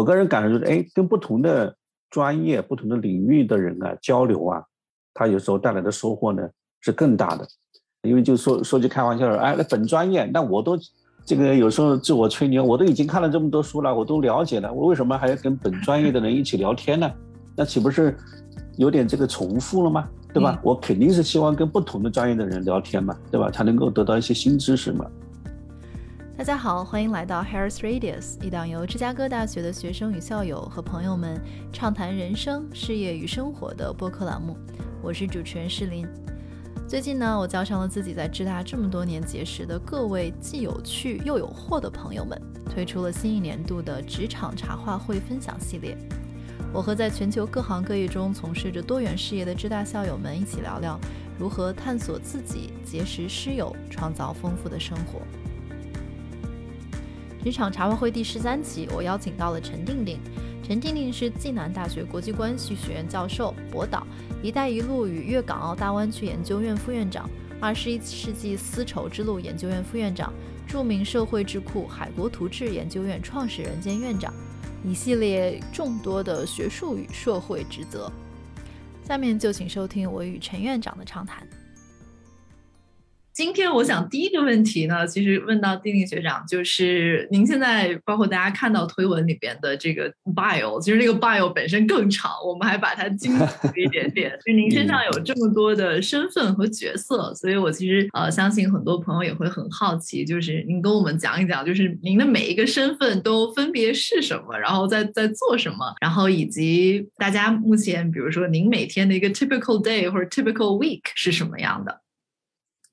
我个人感受就是，哎，跟不同的专业、不同的领域的人啊交流啊，他有时候带来的收获呢是更大的。因为就说说句开玩笑的，哎，那本专业，那我都这个有时候自我吹牛，我都已经看了这么多书了，我都了解了，我为什么还要跟本专业的人一起聊天呢？那岂不是有点这个重复了吗？对吧？我肯定是希望跟不同的专业的人聊天嘛，对吧？才能够得到一些新知识嘛。大家好，欢迎来到 Harris Radius，一档由芝加哥大学的学生与校友和朋友们畅谈人生、事业与生活的播客栏目。我是主持人诗林。最近呢，我叫上了自己在芝大这么多年结识的各位既有趣又有货的朋友们，推出了新一年度的职场茶话会分享系列。我和在全球各行各业中从事着多元事业的芝大校友们一起聊聊，如何探索自己、结识师友、创造丰富的生活。职场茶话会第十三期，我邀请到了陈定定。陈定定是暨南大学国际关系学院教授、博导，一带一路与粤港澳大湾区研究院副院长，二十一世纪丝绸之路研究院副院长，著名社会智库海国图志研究院创始人兼院长。一系列众多的学术与社会职责，下面就请收听我与陈院长的畅谈。今天我想第一个问题呢，其实问到丁丁学长，就是您现在包括大家看到推文里边的这个 bio，其实这个 bio 本身更长，我们还把它精简一点点。就您身上有这么多的身份和角色，所以我其实呃相信很多朋友也会很好奇，就是您跟我们讲一讲，就是您的每一个身份都分别是什么，然后在在做什么，然后以及大家目前比如说您每天的一个 typical day 或者 typical week 是什么样的。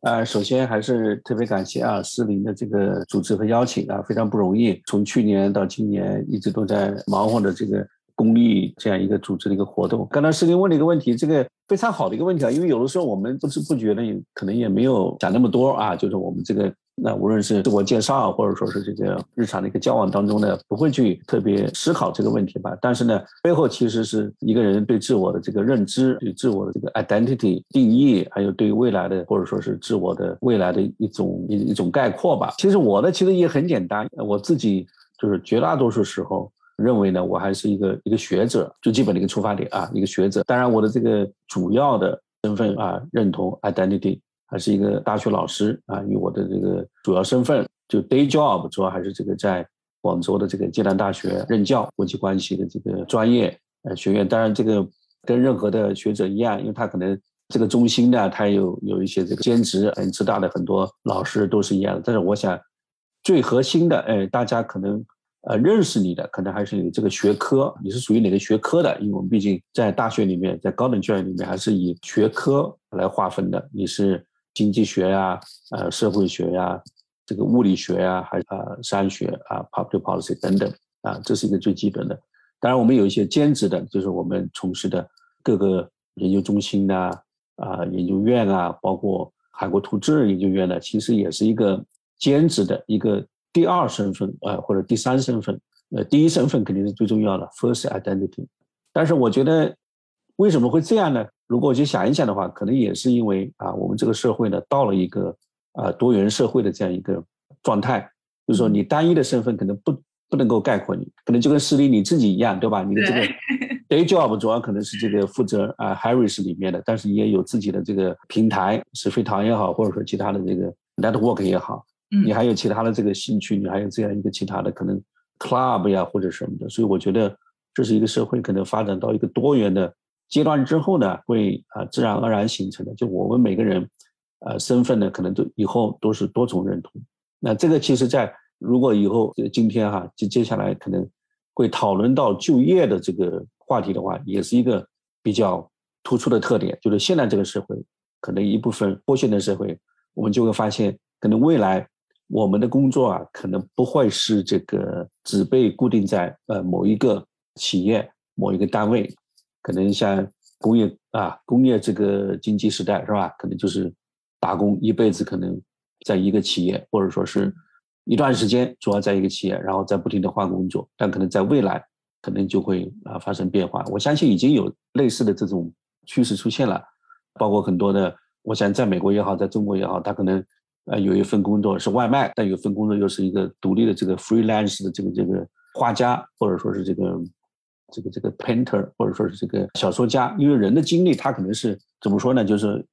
呃，首先还是特别感谢啊，思林的这个组织和邀请啊，非常不容易。从去年到今年，一直都在忙活着这个公益这样一个组织的一个活动。刚才思林问了一个问题，这个非常好的一个问题啊，因为有的时候我们不知不觉的，可能也没有想那么多啊，就是我们这个。那无论是自我介绍，或者说是这个日常的一个交往当中呢，不会去特别思考这个问题吧。但是呢，背后其实是一个人对自我的这个认知、对自我的这个 identity 定义，还有对未来的或者说是自我的未来的一种一一种概括吧。其实我的其实也很简单，我自己就是绝大多数时候认为呢，我还是一个一个学者，最基本的一个出发点啊，一个学者。当然，我的这个主要的身份啊，认同 identity。还是一个大学老师啊，以我的这个主要身份，就 day job，主要还是这个在广州的这个暨南大学任教国际关系的这个专业呃学院。当然，这个跟任何的学者一样，因为他可能这个中心呢，他有有一些这个兼职。嗯，浙大的很多老师都是一样的。但是我想，最核心的，哎，大家可能呃认识你的，可能还是你这个学科，你是属于哪个学科的？因为我们毕竟在大学里面，在高等教育里面，还是以学科来划分的。你是。经济学呀，呃，社会学呀，这个物理学呀，还呃，商学啊，public policy 等等啊，这是一个最基本的。当然，我们有一些兼职的，就是我们从事的各个研究中心呐，啊，研究院啊，包括海国图志研究院呢，其实也是一个兼职的一个第二身份啊，或者第三身份。呃，第一身份肯定是最重要的，first identity。但是我觉得为什么会这样呢？如果我去想一想的话，可能也是因为啊，我们这个社会呢，到了一个啊多元社会的这样一个状态，就是说你单一的身份可能不不能够概括你，可能就跟司令你自己一样，对吧？你的这个 day job 主要可能是这个负责啊 Harris 里面的，但是你也有自己的这个平台，是飞堂也好，或者说其他的这个 network 也好，你还有其他的这个兴趣，你还有这样一个其他的可能 club 呀或者什么的，所以我觉得这是一个社会可能发展到一个多元的。阶段之后呢，会啊自然而然形成的。就我们每个人，呃，身份呢，可能都以后都是多重认同。那这个其实，在如果以后今天哈，接接下来可能会讨论到就业的这个话题的话，也是一个比较突出的特点。就是现在这个社会，可能一部分剥削的社会，我们就会发现，可能未来我们的工作啊，可能不会是这个只被固定在呃某一个企业、某一个单位。可能像工业啊，工业这个经济时代是吧？可能就是打工一辈子，可能在一个企业，或者说是一段时间，主要在一个企业，然后在不停的换工作。但可能在未来，可能就会啊发生变化。我相信已经有类似的这种趋势出现了，包括很多的，我想在美国也好，在中国也好，他可能呃有一份工作是外卖，但有份工作又是一个独立的这个 freelance 的这个这个画家，或者说是这个这个这个 painter，或者说是这个小说家，因为人的经历他可能是怎么说呢？就是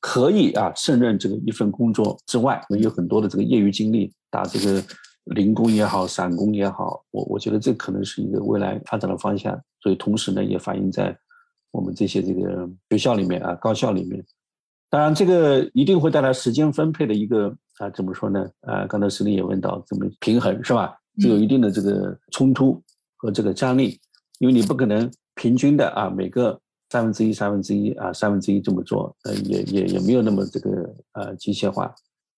可以啊胜任这个一份工作之外，有很多的这个业余精力打这个零工也好，散工也好，我我觉得这可能是一个未来发展的方向。所以同时呢，也反映在我们这些这个学校里面啊，高校里面。当然，这个一定会带来时间分配的一个啊，怎么说呢？啊，刚才石林也问到怎么平衡，是吧？就有一定的这个冲突和这个张力，因为你不可能平均的啊，每个三分之一、三分之一啊、三分之一这么做，呃，也也也没有那么这个呃机械化。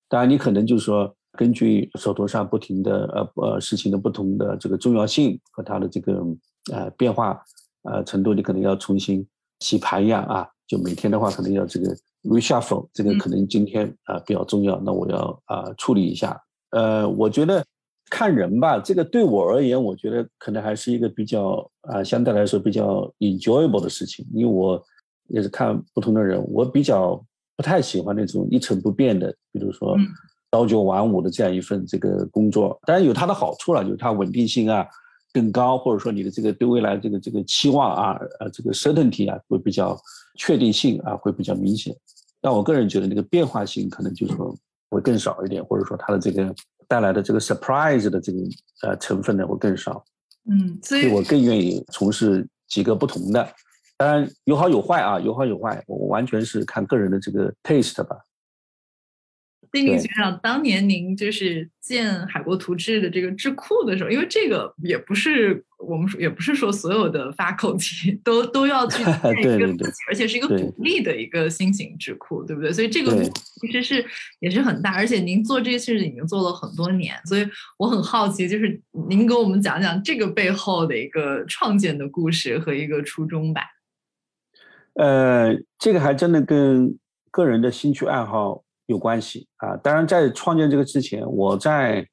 当然，你可能就是说，根据手头上不停的呃呃事情的不同的这个重要性和它的这个呃变化呃程度，你可能要重新洗牌一样啊，就每天的话可能要这个。reshuffle 这个可能今天啊比较重要，那我要啊处理一下。呃，我觉得看人吧，这个对我而言，我觉得可能还是一个比较啊相对来说比较 enjoyable 的事情，因为我也是看不同的人，我比较不太喜欢那种一成不变的，比如说朝九晚五的这样一份这个工作。当然有它的好处了，就是它稳定性啊更高，或者说你的这个对未来这个这个期望啊呃这个 certainty 啊会比较确定性啊会比较明显。但我个人觉得那个变化性可能就是说会更少一点，或者说它的这个带来的这个 surprise 的这个呃成分呢会更少。嗯，所以我更愿意从事几个不同的，当然有好有坏啊，有好有坏，我完全是看个人的这个 taste 吧。丁宁学长，当年您就是建海国图志的这个智库的时候，因为这个也不是我们说，也不是说所有的 faculty 都都要去建一个自己，而且是一个独立的一个新型智库，对不对？所以这个其实是也是很大，而且您做这些事情已经做了很多年，所以我很好奇，就是您给我们讲讲这个背后的一个创建的故事和一个初衷吧。呃，这个还真的跟个人的兴趣爱好。有关系啊！当然，在创建这个之前，我在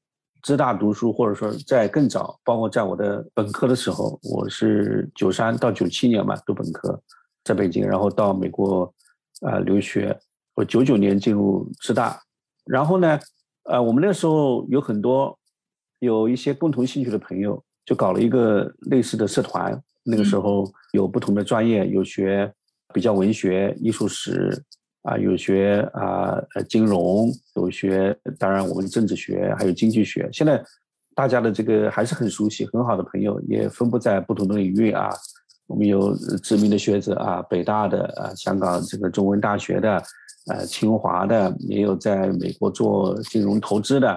浙大读书，或者说在更早，包括在我的本科的时候，我是九三到九七年嘛读本科，在北京，然后到美国啊留学。我九九年进入浙大，然后呢，呃，我们那时候有很多有一些共同兴趣的朋友，就搞了一个类似的社团。那个时候有不同的专业，有学比较文学、艺术史。啊，有学啊，呃，金融，有学，当然我们政治学还有经济学。现在大家的这个还是很熟悉，很好的朋友，也分布在不同的领域啊。我们有知名的学者啊，北大的啊，香港这个中文大学的，呃，清华的，也有在美国做金融投资的，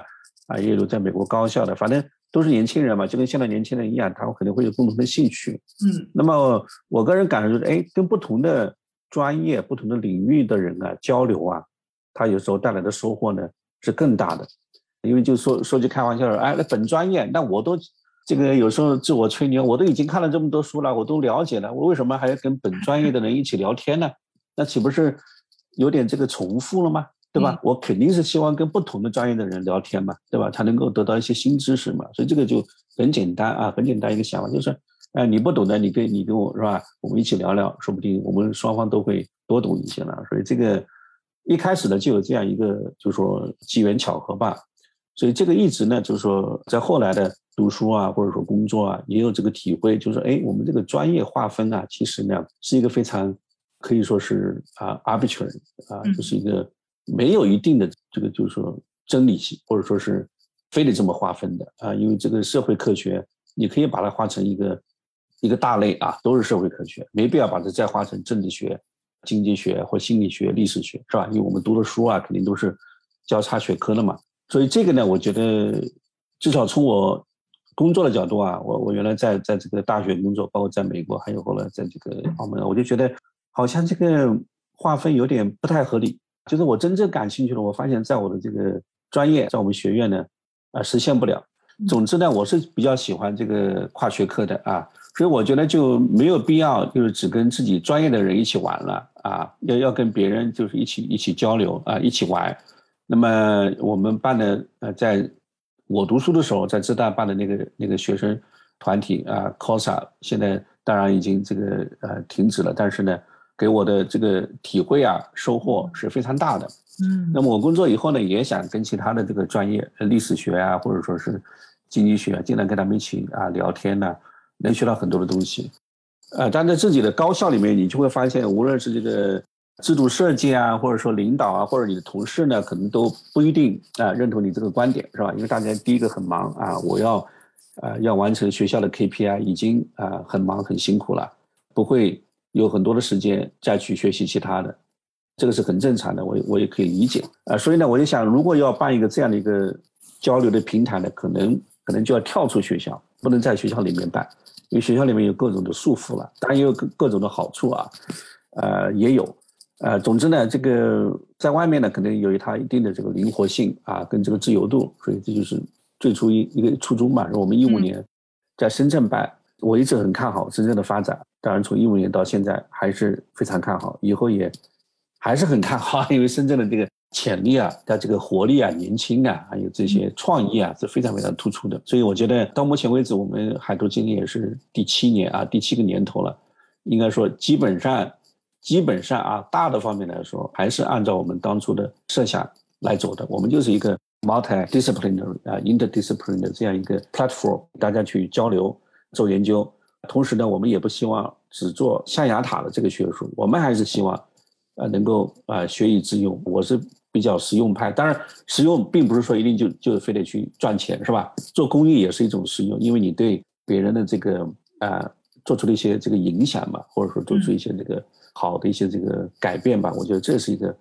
啊，也有在美国高校的，反正都是年轻人嘛，就跟现在年轻人一样，他们肯定会有共同的兴趣。嗯，那么我个人感受就是，哎，跟不同的。专业不同的领域的人啊，交流啊，他有时候带来的收获呢是更大的。因为就说说句开玩笑的，哎，那本专业，那我都这个有时候自我吹牛，我都已经看了这么多书了，我都了解了，我为什么还要跟本专业的人一起聊天呢？那岂不是有点这个重复了吗？对吧？我肯定是希望跟不同的专业的人聊天嘛，对吧？才能够得到一些新知识嘛。所以这个就很简单啊，很简单一个想法就是。哎，你不懂的，你跟你跟我是吧？我们一起聊聊，说不定我们双方都会多懂一些了。所以这个一开始呢，就有这样一个，就是说机缘巧合吧。所以这个一直呢，就是说在后来的读书啊，或者说工作啊，也有这个体会，就是说，哎，我们这个专业划分啊，其实呢是一个非常可以说是啊 arbitrary 啊，就是一个没有一定的这个就是说真理性，或者说是非得这么划分的啊。因为这个社会科学，你可以把它划成一个。一个大类啊，都是社会科学，没必要把它再划成政治学、经济学或心理学、历史学，是吧？因为我们读的书啊，肯定都是交叉学科的嘛。所以这个呢，我觉得至少从我工作的角度啊，我我原来在在这个大学工作，包括在美国，还有后来在这个澳门，我就觉得好像这个划分有点不太合理。就是我真正感兴趣的，我发现在我的这个专业，在我们学院呢，啊，实现不了。总之呢，我是比较喜欢这个跨学科的啊。所以我觉得就没有必要，就是只跟自己专业的人一起玩了啊，要要跟别人就是一起一起交流啊，一起玩。那么我们办的呃，在我读书的时候，在浙大办的那个那个学生团体啊，COSA，现在当然已经这个呃停止了，但是呢，给我的这个体会啊，收获是非常大的。嗯，那么我工作以后呢，也想跟其他的这个专业，历史学啊，或者说是。经济学啊，经常跟他们一起啊聊天呢，能学到很多的东西。呃，但在自己的高校里面，你就会发现，无论是这个制度设计啊，或者说领导啊，或者你的同事呢，可能都不一定啊认同你这个观点，是吧？因为大家第一个很忙啊，我要呃要完成学校的 KPI，已经啊很忙很辛苦了，不会有很多的时间再去学习其他的，这个是很正常的，我我也可以理解啊。所以呢，我就想，如果要办一个这样的一个交流的平台呢，可能可能就要跳出学校，不能在学校里面办。因为学校里面有各种的束缚了，当然也有各各种的好处啊，呃，也有，呃，总之呢，这个在外面呢，可能有它一定的这个灵活性啊，跟这个自由度，所以这就是最初一一个初衷嘛。我们一五年在深圳办，我一直很看好深圳的发展，当然从一五年到现在还是非常看好，以后也还是很看好，因为深圳的这个。潜力啊，它这个活力啊，年轻啊，还有这些创意啊，是非常非常突出的。所以我觉得到目前为止，我们海图今年也是第七年啊，第七个年头了。应该说，基本上，基本上啊，大的方面来说，还是按照我们当初的设想来走的。我们就是一个 multi-disciplinary 啊，interdisciplinary 的这样一个 platform，大家去交流做研究。同时呢，我们也不希望只做象牙塔的这个学术，我们还是希望，啊，能够啊学以致用。我是。比较实用派，当然实用并不是说一定就就非得去赚钱，是吧？做公益也是一种实用，因为你对别人的这个啊做出了一些这个影响嘛，或者说做出一些这个好的一些这个改变吧。我觉得这是一个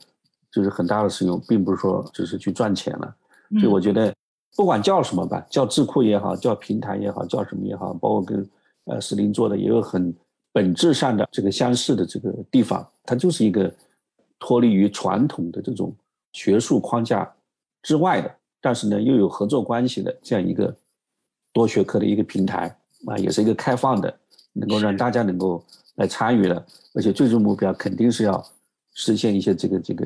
就是很大的实用，并不是说只是去赚钱了。所以我觉得不管叫什么吧，叫智库也好，叫平台也好，叫什么也好，包括跟呃石林做的也有很本质上的这个相似的这个地方，它就是一个脱离于传统的这种。学术框架之外的，但是呢又有合作关系的这样一个多学科的一个平台啊，也是一个开放的，能够让大家能够来参与的，而且最终目标肯定是要实现一些这个这个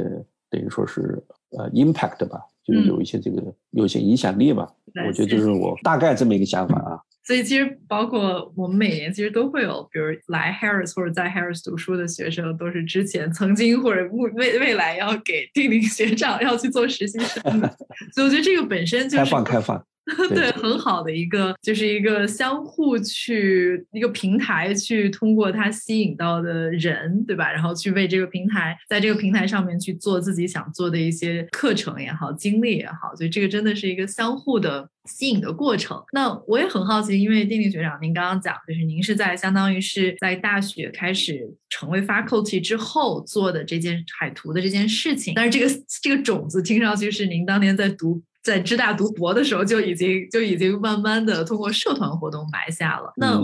等于说是呃 impact 吧，就是有一些这个有些影响力吧。我觉得就是我大概这么一个想法啊。所以其实包括我们每年其实都会有，比如来 Harris 或者在 Harris 读书的学生，都是之前曾经或者未未未来要给定定学长要去做实习生的。所以我觉得这个本身就是开放开放。对，很好的一个，就是一个相互去一个平台，去通过它吸引到的人，对吧？然后去为这个平台，在这个平台上面去做自己想做的一些课程也好，经历也好，所以这个真的是一个相互的吸引的过程。那我也很好奇，因为丁丁学长，您刚刚讲，就是您是在相当于是在大学开始成为 faculty 之后做的这件海图的这件事情，但是这个这个种子听上去是您当年在读。在知大读博的时候就已经就已经慢慢的通过社团活动埋下了。那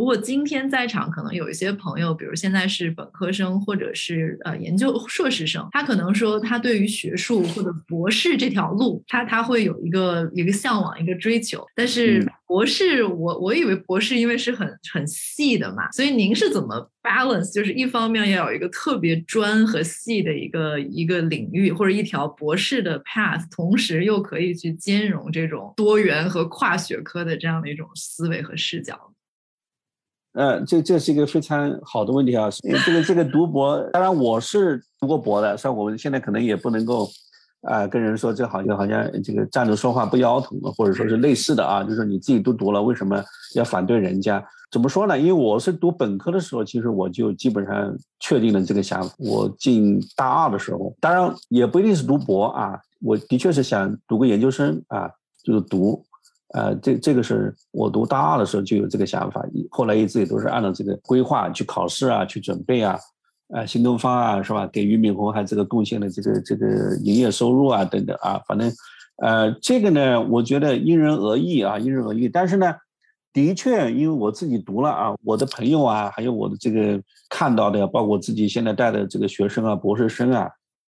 如果今天在场可能有一些朋友，比如现在是本科生或者是呃研究硕士生，他可能说他对于学术或者博士这条路，他他会有一个一个向往一个追求，但是。博士，我我以为博士因为是很很细的嘛，所以您是怎么 balance？就是一方面要有一个特别专和细的一个一个领域或者一条博士的 path，同时又可以去兼容这种多元和跨学科的这样的一种思维和视角。呃，这这是一个非常好的问题啊！这个这个读博，当然我是读过博的，像我们现在可能也不能够。啊，跟人说这好像好像这个站着说话不腰疼或者说是类似的啊，就是你自己都读了，为什么要反对人家？怎么说呢？因为我是读本科的时候，其实我就基本上确定了这个想法。我进大二的时候，当然也不一定是读博啊，我的确是想读个研究生啊，就是读，呃，这这个是我读大二的时候就有这个想法，后来一直也都是按照这个规划去考试啊，去准备啊。呃，新东方啊，是吧？给俞敏洪还这个贡献了这个这个营业收入啊，等等啊，反正，呃，这个呢，我觉得因人而异啊，因人而异。但是呢，的确，因为我自己读了啊，我的朋友啊，还有我的这个看到的，包括自己现在带的这个学生啊，博士生啊，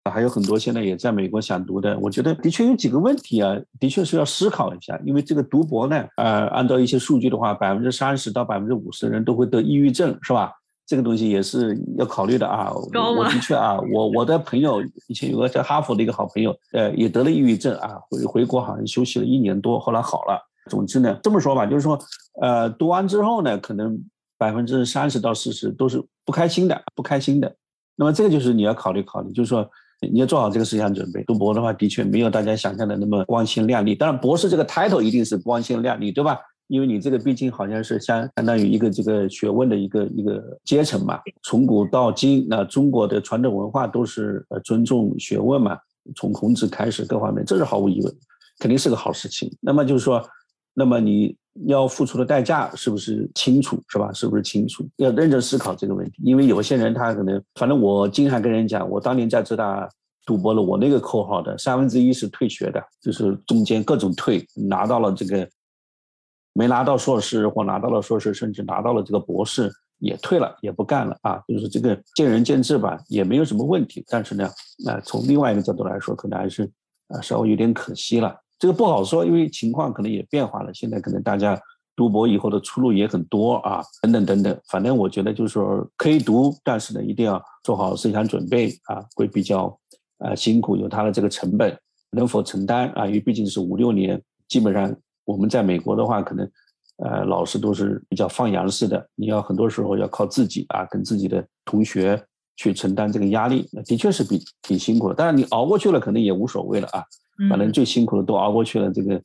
还有很多现在也在美国想读的，我觉得的确有几个问题啊，的确是要思考一下。因为这个读博呢，呃，按照一些数据的话，百分之三十到百分之五十的人都会得抑郁症，是吧？这个东西也是要考虑的啊，我的确啊，我我的朋友以前有个在哈佛的一个好朋友，呃，也得了抑郁症啊，回回国好像休息了一年多，后来好了。总之呢，这么说吧，就是说，呃，读完之后呢，可能百分之三十到四十都是不开心的，不开心的。那么这个就是你要考虑考虑，就是说，你要做好这个思想准备。读博的话，的确没有大家想象的那么光鲜亮丽。当然，博士这个 title 一定是光鲜亮丽，对吧？因为你这个毕竟好像是相相当于一个这个学问的一个一个阶层嘛。从古到今，那中国的传统文化都是呃尊重学问嘛。从孔子开始，各方面这是毫无疑问，肯定是个好事情。那么就是说，那么你。要付出的代价是不是清楚，是吧？是不是清楚？要认真思考这个问题。因为有些人他可能，反正我经常跟人讲，我当年在浙大读博了，我那个口号的三分之一是退学的，就是中间各种退，拿到了这个没拿到硕士或拿到了硕士，甚至拿到了这个博士也退了，也不干了啊。就是这个见仁见智吧，也没有什么问题。但是呢，那从另外一个角度来说，可能还是啊稍微有点可惜了。这个不好说，因为情况可能也变化了。现在可能大家读博以后的出路也很多啊，等等等等。反正我觉得就是说可以读，但是呢，一定要做好思想准备啊，会比较啊辛苦，有它的这个成本，能否承担啊？因为毕竟是五六年，基本上我们在美国的话，可能呃老师都是比较放羊式的，你要很多时候要靠自己啊，跟自己的同学去承担这个压力，那的确是比挺辛苦的。当然你熬过去了，可能也无所谓了啊。反正最辛苦的都熬过去了，这个，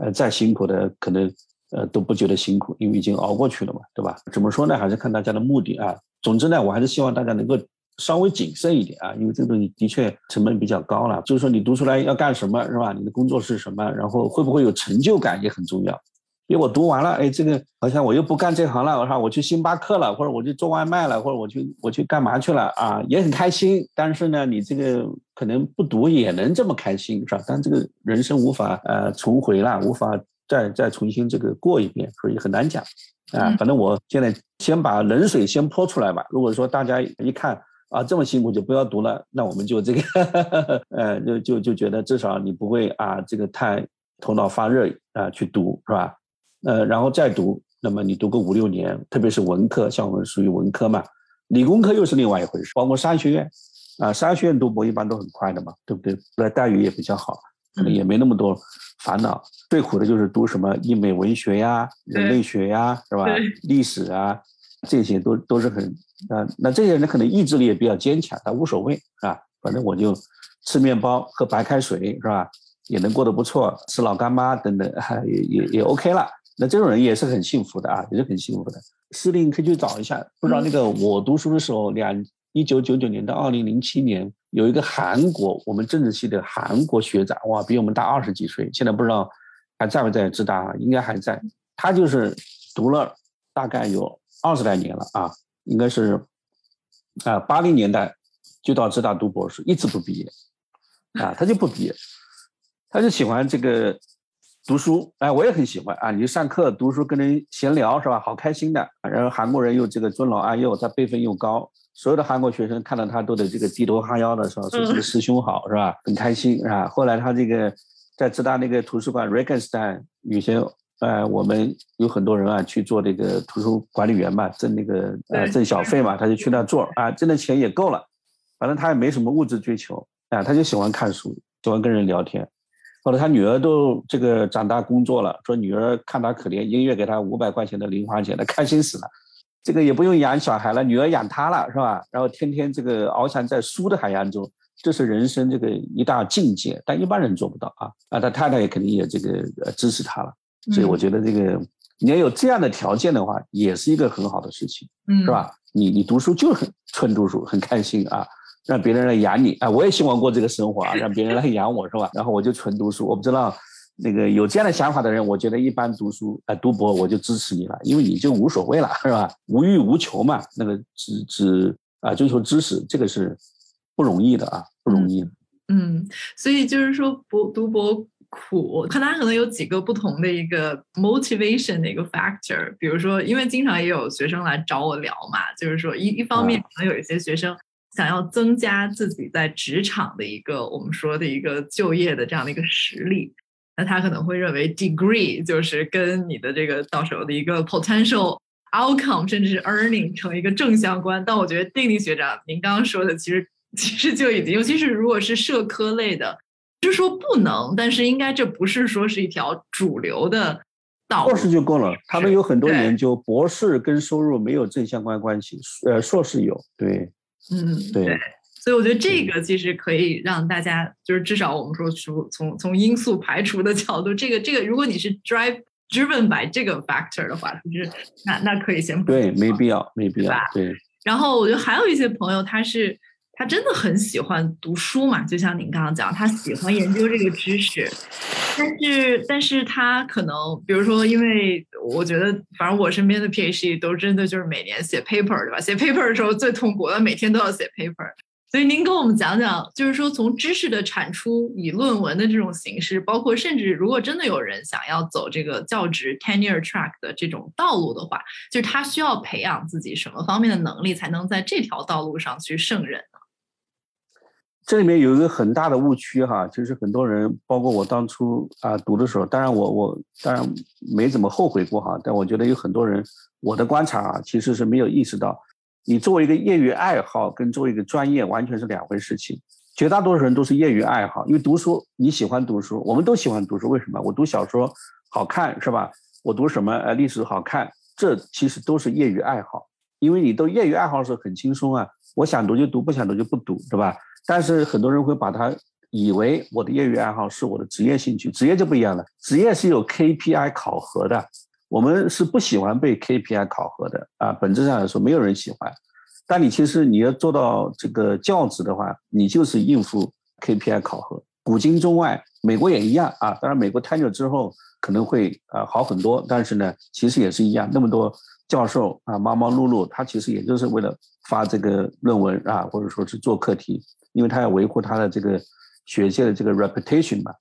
呃，再辛苦的可能，呃，都不觉得辛苦，因为已经熬过去了嘛，对吧？怎么说呢？还是看大家的目的啊。总之呢，我还是希望大家能够稍微谨慎一点啊，因为这个东西的确成本比较高了。就是说，你读出来要干什么，是吧？你的工作是什么？然后会不会有成就感也很重要。因为我读完了，哎，这个好像我又不干这行了，我说我去星巴克了，或者我去做外卖了，或者我去我去干嘛去了啊，也很开心。但是呢，你这个可能不读也能这么开心，是吧？但这个人生无法呃重回了，无法再再重新这个过一遍，所以很难讲啊。反正我现在先把冷水先泼出来吧。如果说大家一看啊这么辛苦就不要读了，那我们就这个 呃就就就觉得至少你不会啊这个太头脑发热啊去读，是吧？呃，然后再读，那么你读个五六年，特别是文科，像我们属于文科嘛，理工科又是另外一回事。包括商学院，啊，商学院读博一般都很快的嘛，对不对？那待遇也比较好，可能也没那么多烦恼。最苦的就是读什么英美文学呀、人类学呀，是吧？历史啊，这些都都是很啊。那这些人可能意志力也比较坚强，他无所谓，是吧？反正我就吃面包、喝白开水，是吧？也能过得不错，吃老干妈等等，也也也 OK 了。那这种人也是很幸福的啊，也是很幸福的。司令可以去找一下，不知道那个我读书的时候，两一九九九年到二零零七年，有一个韩国我们政治系的韩国学长，哇，比我们大二十几岁，现在不知道还在不在浙大，应该还在。他就是读了大概有二十来年了啊，应该是啊八零年代就到浙大读博士，一直不毕业啊，他就不毕业，他就喜欢这个。读书，哎，我也很喜欢啊！你上课读书，跟人闲聊是吧？好开心的。然后韩国人又这个尊老爱幼，他辈分又高，所有的韩国学生看到他都得这个低头哈腰的，是吧？说这个师兄好，是吧？很开心，是吧？后来他这个在浙大那个图书馆 Regenstein，有些呃，我们有很多人啊去做这个图书管理员嘛，挣那个呃挣小费嘛，他就去那做啊，挣的钱也够了，反正他也没什么物质追求啊，他就喜欢看书，喜欢跟人聊天。后来他女儿都这个长大工作了，说女儿看他可怜，一个月给他五百块钱的零花钱，他开心死了。这个也不用养小孩了，女儿养他了，是吧？然后天天这个翱翔在书的海洋中，这是人生这个一大境界，但一般人做不到啊。啊，他太太也肯定也这个支持他了，所以我觉得这个你要有这样的条件的话，也是一个很好的事情，是吧？你你读书就很纯读书，很开心啊。让别人来养你啊！我也希望过这个生活啊，让别人来养我是吧？然后我就纯读书。我不知道那个有这样的想法的人，我觉得一般读书啊，读博我就支持你了，因为你就无所谓了是吧？无欲无求嘛，那个只只啊追求知识，这个是不容易的啊，不容易。嗯，所以就是说博读博苦，可能可能有几个不同的一个 motivation 的一个 factor。比如说，因为经常也有学生来找我聊嘛，就是说一一方面可能有一些学生。想要增加自己在职场的一个我们说的一个就业的这样的一个实力，那他可能会认为 degree 就是跟你的这个到时候的一个 potential outcome，甚至是 earning 成一个正相关。但我觉得定力学长您刚刚说的其实其实就已经，尤其是如果是社科类的，不是说不能，但是应该这不是说是一条主流的道路。硕士就够了，他们有很多研究，博士跟收入没有正相关关系，呃，硕士有对。嗯，对，所以我觉得这个其实可以让大家，就是至少我们说从从从因素排除的角度，这个这个，如果你是 drive driven by 这个 factor 的话，就是那那可以先对，没必要，没必要，对。然后我觉得还有一些朋友，他是。他真的很喜欢读书嘛，就像您刚刚讲，他喜欢研究这个知识，但是，但是他可能，比如说，因为我觉得，反正我身边的 PhD 都真的就是每年写 paper，对吧？写 paper 的时候最痛苦了，每天都要写 paper。所以您跟我们讲讲，就是说从知识的产出以论文的这种形式，包括甚至如果真的有人想要走这个教职 tenure track 的这种道路的话，就是他需要培养自己什么方面的能力，才能在这条道路上去胜任呢？这里面有一个很大的误区哈，就是很多人，包括我当初啊读的时候，当然我我当然没怎么后悔过哈，但我觉得有很多人，我的观察啊，其实是没有意识到，你作为一个业余爱好跟作为一个专业完全是两回事情。绝大多数人都是业余爱好，因为读书你喜欢读书，我们都喜欢读书，为什么？我读小说好看是吧？我读什么呃历史好看，这其实都是业余爱好，因为你都业余爱好的时候很轻松啊，我想读就读，不想读就不读，对吧？但是很多人会把它以为我的业余爱好是我的职业兴趣，职业就不一样了。职业是有 KPI 考核的，我们是不喜欢被 KPI 考核的啊。本质上来说，没有人喜欢。但你其实你要做到这个教职的话，你就是应付 KPI 考核。古今中外，美国也一样啊。当然，美国 tenure 之后可能会啊好很多，但是呢，其实也是一样，那么多教授啊忙忙碌碌，他其实也就是为了发这个论文啊，或者说是做课题。因为他要维护他的这个学界的这个 reputation 嘛，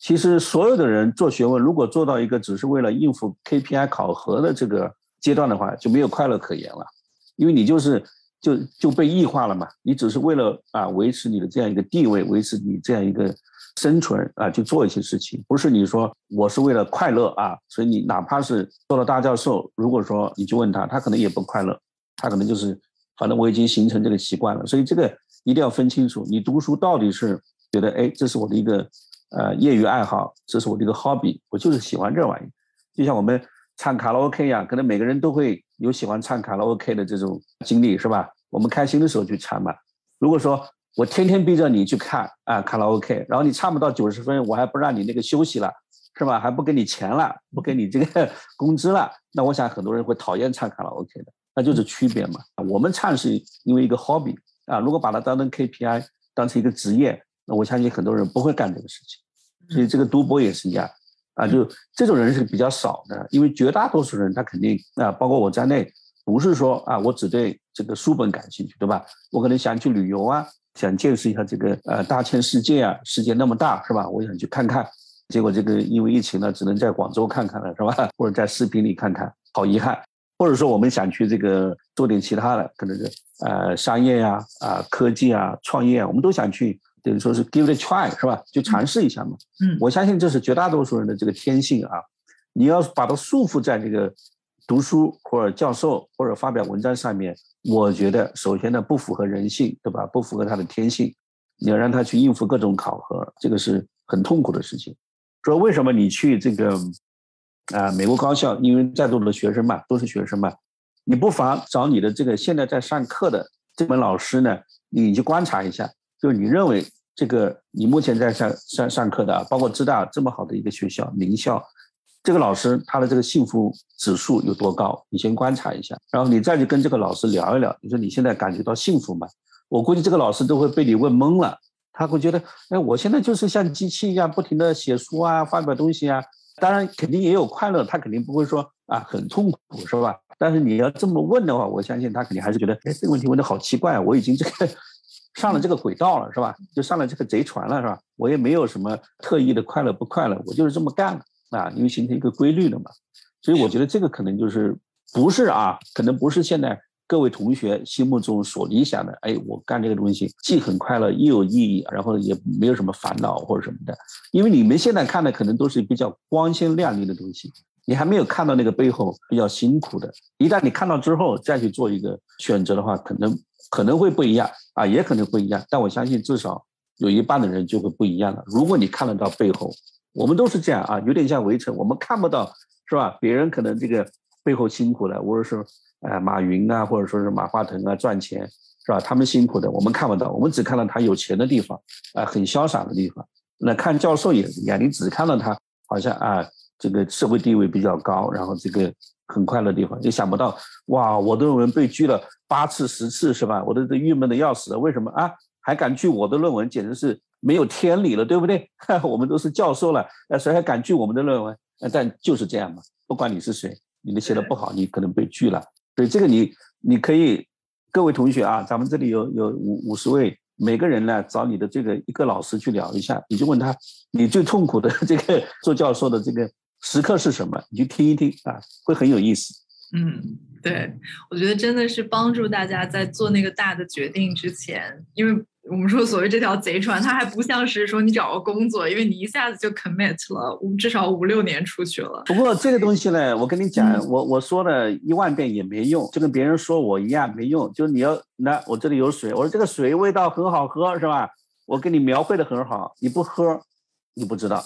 其实所有的人做学问，如果做到一个只是为了应付 KPI 考核的这个阶段的话，就没有快乐可言了，因为你就是就就被异化了嘛，你只是为了啊维持你的这样一个地位，维持你这样一个生存啊去做一些事情，不是你说我是为了快乐啊，所以你哪怕是做了大教授，如果说你去问他，他可能也不快乐，他可能就是反正我已经形成这个习惯了，所以这个。一定要分清楚，你读书到底是觉得哎，这是我的一个呃业余爱好，这是我的一个 hobby，我就是喜欢这玩意。就像我们唱卡拉 OK 呀，可能每个人都会有喜欢唱卡拉 OK 的这种经历，是吧？我们开心的时候去唱嘛。如果说我天天逼着你去看啊卡拉 OK，然后你唱不到九十分，我还不让你那个休息了，是吧？还不给你钱了，不给你这个 工资了，那我想很多人会讨厌唱卡拉 OK 的，那就是区别嘛。我们唱是因为一个 hobby。啊，如果把它当成 KPI，当成一个职业，那我相信很多人不会干这个事情。所以这个读博也是一样，啊，就这种人是比较少的，因为绝大多数人他肯定啊，包括我在内，不是说啊，我只对这个书本感兴趣，对吧？我可能想去旅游啊，想见识一下这个呃大千世界啊，世界那么大，是吧？我想去看看，结果这个因为疫情呢，只能在广州看看了，是吧？或者在视频里看看，好遗憾。或者说我们想去这个做点其他的，可能是呃商业呀、啊科技啊、创业啊，我们都想去，等于说是 give it a try，是吧？就尝试一下嘛。嗯，我相信这是绝大多数人的这个天性啊。你要把它束缚在这个读书或者教授或者发表文章上面，我觉得首先呢不符合人性，对吧？不符合他的天性。你要让他去应付各种考核，这个是很痛苦的事情。说为什么你去这个？啊，美国高校，因为在座的学生嘛，都是学生嘛，你不妨找你的这个现在在上课的这门老师呢，你去观察一下，就你认为这个你目前在上上上课的，包括浙大这么好的一个学校名校，这个老师他的这个幸福指数有多高？你先观察一下，然后你再去跟这个老师聊一聊，你说你现在感觉到幸福吗？我估计这个老师都会被你问懵了，他会觉得，哎，我现在就是像机器一样，不停的写书啊，发表东西啊。当然，肯定也有快乐，他肯定不会说啊很痛苦，是吧？但是你要这么问的话，我相信他肯定还是觉得，哎，这个问题问的好奇怪，我已经这个上了这个轨道了，是吧？就上了这个贼船了，是吧？我也没有什么特意的快乐不快乐，我就是这么干的啊，因为形成一个规律了嘛。所以我觉得这个可能就是不是啊，可能不是现在。各位同学心目中所理想的，哎，我干这个东西既很快乐又有意义，然后也没有什么烦恼或者什么的。因为你们现在看的可能都是比较光鲜亮丽的东西，你还没有看到那个背后比较辛苦的。一旦你看到之后再去做一个选择的话，可能可能会不一样啊，也可能不一样。但我相信至少有一半的人就会不一样了。如果你看得到背后，我们都是这样啊，有点像围城，我们看不到是吧？别人可能这个背后辛苦了，或者是。呃，马云啊，或者说是马化腾啊，赚钱，是吧？他们辛苦的，我们看不到，我们只看到他有钱的地方，啊，很潇洒的地方。那看教授也是一样，你只看到他好像啊，这个社会地位比较高，然后这个很快乐的地方，就想不到哇，我的论文被拒了八次十次是吧？我都都郁闷的要死了，为什么啊？还敢拒我的论文，简直是没有天理了，对不对？我们都是教授了，那谁还敢拒我们的论文？但就是这样嘛，不管你是谁，你的写的不好，你可能被拒了。对这个你你可以，各位同学啊，咱们这里有有五五十位。每个人呢，找你的这个一个老师去聊一下，你就问他，你最痛苦的 这个做教授的这个时刻是什么？你去听一听啊，会很有意思。嗯，对，我觉得真的是帮助大家在做那个大的决定之前，因为。我们说所谓这条贼船，它还不像是说你找个工作，因为你一下子就 commit 了，我们至少五六年出去了。不过这个东西呢，我跟你讲，我我说了一万遍也没用，就跟别人说我一样没用。就是你要那我这里有水，我说这个水味道很好喝，是吧？我给你描绘的很好，你不喝。你不知道，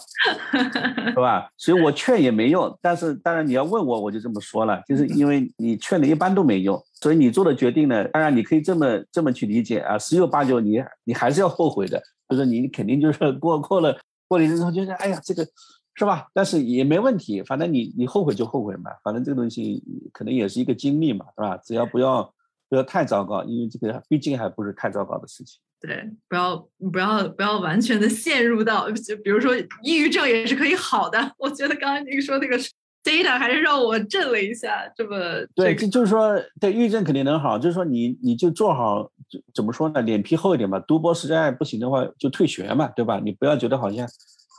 是吧？所以我劝也没用。但是当然你要问我，我就这么说了，就是因为你劝的一般都没用，所以你做的决定呢，当然你可以这么这么去理解啊，十有八九你你还是要后悔的，就是你肯定就是过过了过了一阵之后，就是哎呀这个是吧？但是也没问题，反正你你后悔就后悔嘛，反正这个东西可能也是一个经历嘛，是吧？只要不要不要太糟糕，因为这个毕竟还不是太糟糕的事情。对，不要不要不要完全的陷入到，就比如说抑郁症也是可以好的。我觉得刚刚您说那个 data 还是让我震了一下，这么对，就就是说，对抑郁症肯定能好，就是说你你就做好，怎么说呢？脸皮厚一点吧。读博实在不行的话，就退学嘛，对吧？你不要觉得好像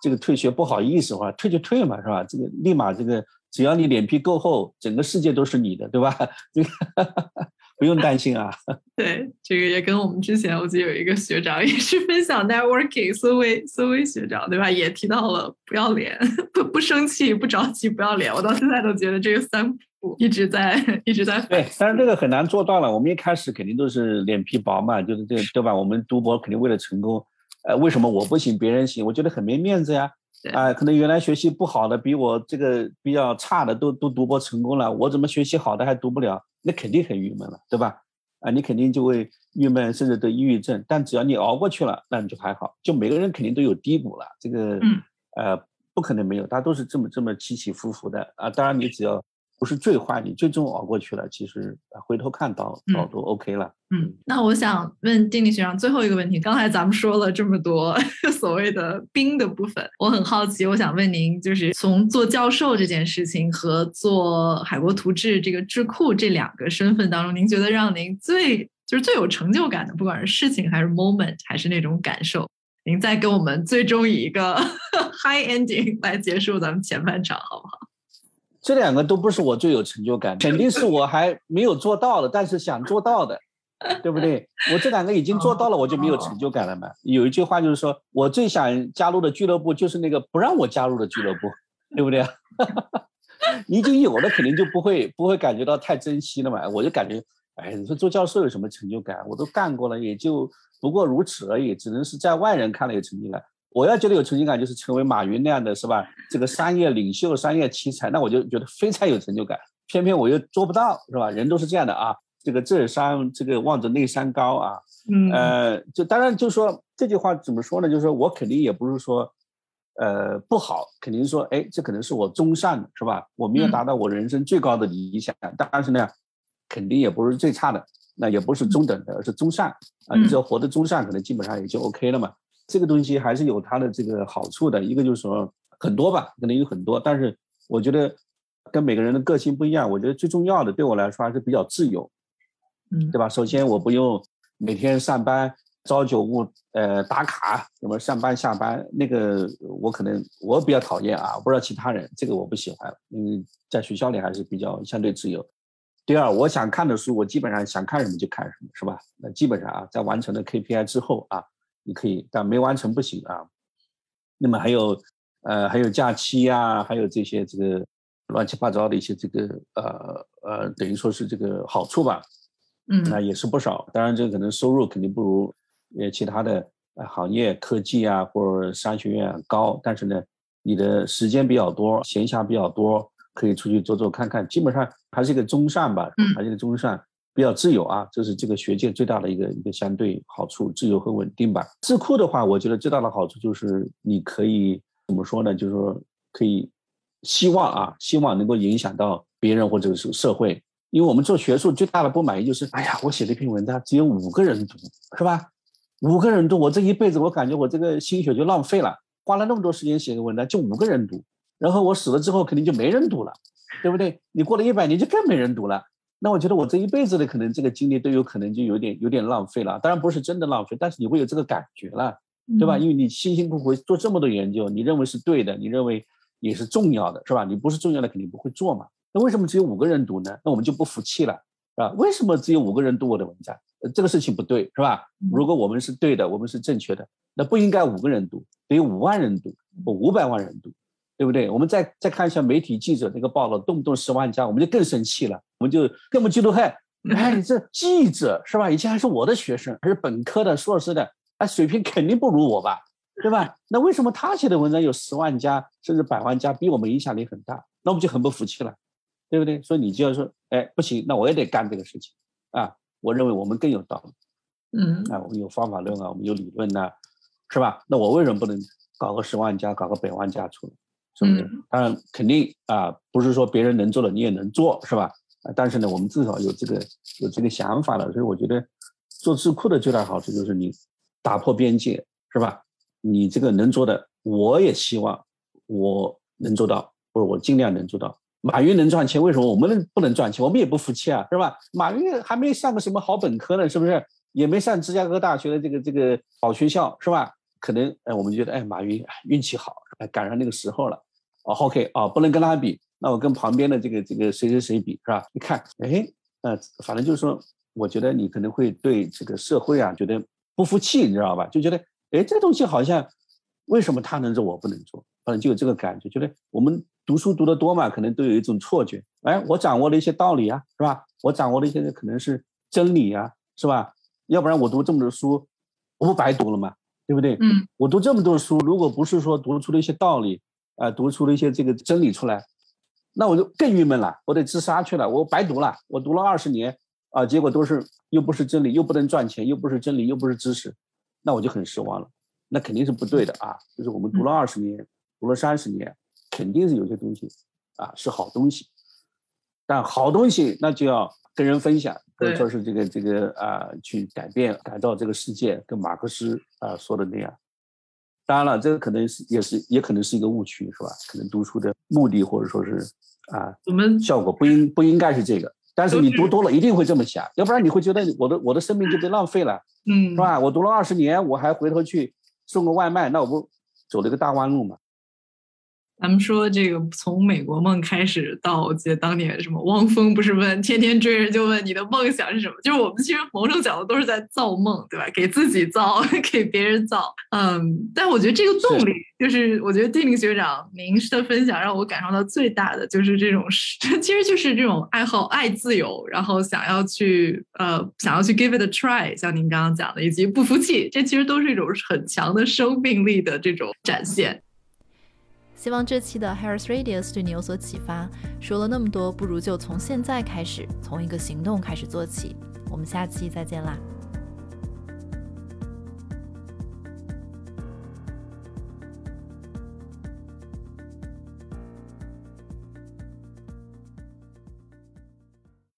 这个退学不好意思的话，退就退嘛，是吧？这个立马这个，只要你脸皮够厚，整个世界都是你的，对吧？这个。不用担心啊，对，这个也跟我们之前我记得有一个学长也是分享 networking，苏威苏威学长对吧？也提到了不要脸，不不生气，不着急，不要脸。我到现在都觉得这个三步一直在一直在。对，但是这个很难做到了。我们一开始肯定都是脸皮薄嘛，就是这对吧？我们读博肯定为了成功，呃，为什么我不行，别人行？我觉得很没面子呀。啊，可能原来学习不好的，比我这个比较差的都都读博成功了，我怎么学习好的还读不了？那肯定很郁闷了，对吧？啊，你肯定就会郁闷，甚至得抑郁症。但只要你熬过去了，那你就还好。就每个人肯定都有低谷了，这个，呃，不可能没有，大家都是这么这么起起伏伏的啊。当然，你只要。不是最坏，你最终熬过去了，其实回头看到到都 OK 了。嗯，那我想问丁力学长最后一个问题。刚才咱们说了这么多 所谓的冰的部分，我很好奇，我想问您，就是从做教授这件事情和做海国图志这个智库这两个身份当中，您觉得让您最就是最有成就感的，不管是事情还是 moment，还是那种感受，您再给我们最终以一个 high ending 来结束咱们前半场，好不好？这两个都不是我最有成就感，肯定是我还没有做到的，但是想做到的，对不对？我这两个已经做到了，我就没有成就感了嘛。有一句话就是说，我最想加入的俱乐部就是那个不让我加入的俱乐部，对不对？你 已经有了，肯定就不会不会感觉到太珍惜了嘛。我就感觉，哎，你说做教授有什么成就感？我都干过了，也就不过如此而已，只能是在外人看来有成就感。我要觉得有成就感，就是成为马云那样的是吧？这个商业领袖、商业奇才，那我就觉得非常有成就感。偏偏我又做不到，是吧？人都是这样的啊。这个这山这个望着那山高啊。嗯。呃，就当然就说这句话怎么说呢？就是说我肯定也不是说，呃，不好，肯定说，哎，这可能是我中上的，是吧？我没有达到我人生最高的理想，但是呢，肯定也不是最差的，那也不是中等的，而是中上啊。你只要活得中上，可能基本上也就 OK 了嘛。这个东西还是有它的这个好处的，一个就是说很多吧，可能有很多，但是我觉得跟每个人的个性不一样。我觉得最重要的对我来说还是比较自由，嗯，对吧？首先我不用每天上班朝九暮呃打卡，什么上班下班，那个我可能我比较讨厌啊，不知道其他人，这个我不喜欢，因为在学校里还是比较相对自由。第二，我想看的书，我基本上想看什么就看什么，是吧？那基本上啊，在完成了 KPI 之后啊。你可以，但没完成不行啊。那么还有，呃，还有假期呀，还有这些这个乱七八糟的一些这个呃呃，等于说是这个好处吧。嗯，那也是不少。当然，这可能收入肯定不如呃其他的行业、科技啊或者商学院高，但是呢，你的时间比较多，闲暇比较多，可以出去走走看看。基本上还是一个中上吧，还是一个中上。比较自由啊，这是这个学界最大的一个一个相对好处，自由和稳定吧。智库的话，我觉得最大的好处就是你可以怎么说呢？就是说可以希望啊，希望能够影响到别人或者是社会。因为我们做学术最大的不满意就是，哎呀，我写了一篇文章只有五个人读，是吧？五个人读，我这一辈子我感觉我这个心血就浪费了，花了那么多时间写个文章就五个人读，然后我死了之后肯定就没人读了，对不对？你过了一百年就更没人读了，那我觉得我这一辈子的可能这个精力都有可能就有点有点浪费了。当然不是真的浪费，但是你会有这个感觉了，对吧？因为你辛辛苦苦做这么多研究，你认为是对的，你认为也是重要的，是吧？你不是重要的肯定不会做嘛。那为什么只有五个人读呢？那我们就不服气了，是吧？为什么只有五个人读我的文章？这个事情不对，是吧？如果我们是对的，我们是正确的，那不应该五个人读，得有五万人读或五百万人读，对不对？我们再再看一下媒体记者那个报道，动不动十万加，我们就更生气了，我们就更不嫉妒恨。哎，你这记者是吧？以前还是我的学生，还是本科的、硕士的，哎，水平肯定不如我吧，对吧？那为什么他写的文章有十万加甚至百万加，比我们影响力很大？那我们就很不服气了。对不对？所以你就要说，哎，不行，那我也得干这个事情啊！我认为我们更有道理，嗯，啊，我们有方法论啊，我们有理论呐，是吧？那我为什么不能搞个十万加，搞个百万加出来？是不是？当然肯定啊，不是说别人能做的你也能做，是吧？但是呢，我们至少有这个有这个想法了。所以我觉得做智库的最大好处就是你打破边界，是吧？你这个能做的，我也希望我能做到，或者我尽量能做到。马云能赚钱，为什么我们不能赚钱？我们也不服气啊，是吧？马云还没上个什么好本科呢，是不是？也没上芝加哥大学的这个这个好学校，是吧？可能哎，我们觉得哎，马云运气好，赶上那个时候了。哦，OK 啊，不能跟他比，那我跟旁边的这个这个谁谁谁比，是吧？你看，哎，呃，反正就是说，我觉得你可能会对这个社会啊，觉得不服气，你知道吧？就觉得哎，这东西好像为什么他能做我不能做？反正就有这个感觉，觉得我们。读书读得多嘛，可能都有一种错觉，哎，我掌握了一些道理啊，是吧？我掌握了一些可能是真理啊，是吧？要不然我读这么多书，我不白读了吗？对不对？嗯，我读这么多书，如果不是说读出了一些道理，啊，读出了一些这个真理出来，那我就更郁闷了，我得自杀去了，我白读了，我读了二十年啊，结果都是又不是真理，又不能赚钱，又不是真理，又不是知识，那我就很失望了，那肯定是不对的啊！就是我们读了二十年，读了三十年。肯定是有些东西啊是好东西，但好东西那就要跟人分享，或者说是这个这个啊去改变改造这个世界，跟马克思啊说的那样。当然了，这个可能是也是也可能是一个误区，是吧？可能读书的目的或者说是啊，我们效果不应不应该是这个。但是你读多了一定会这么想，要不然你会觉得我的我的生命就被浪费了，嗯，是吧？我读了二十年，我还回头去送个外卖，那我不走了一个大弯路嘛？咱们说这个从美国梦开始到，我记得当年什么汪峰不是问天天追人就问你的梦想是什么？就是我们其实某种角度都是在造梦，对吧？给自己造，给别人造。嗯，但我觉得这个动力，就是我觉得丁玲学长您的分享让我感受到最大的就是这种，其实就是这种爱好、爱自由，然后想要去呃想要去 give it a try，像您刚刚讲的，以及不服气，这其实都是一种很强的生命力的这种展现。希望这期的 Harris Radius 对你有所启发。说了那么多，不如就从现在开始，从一个行动开始做起。我们下期再见啦！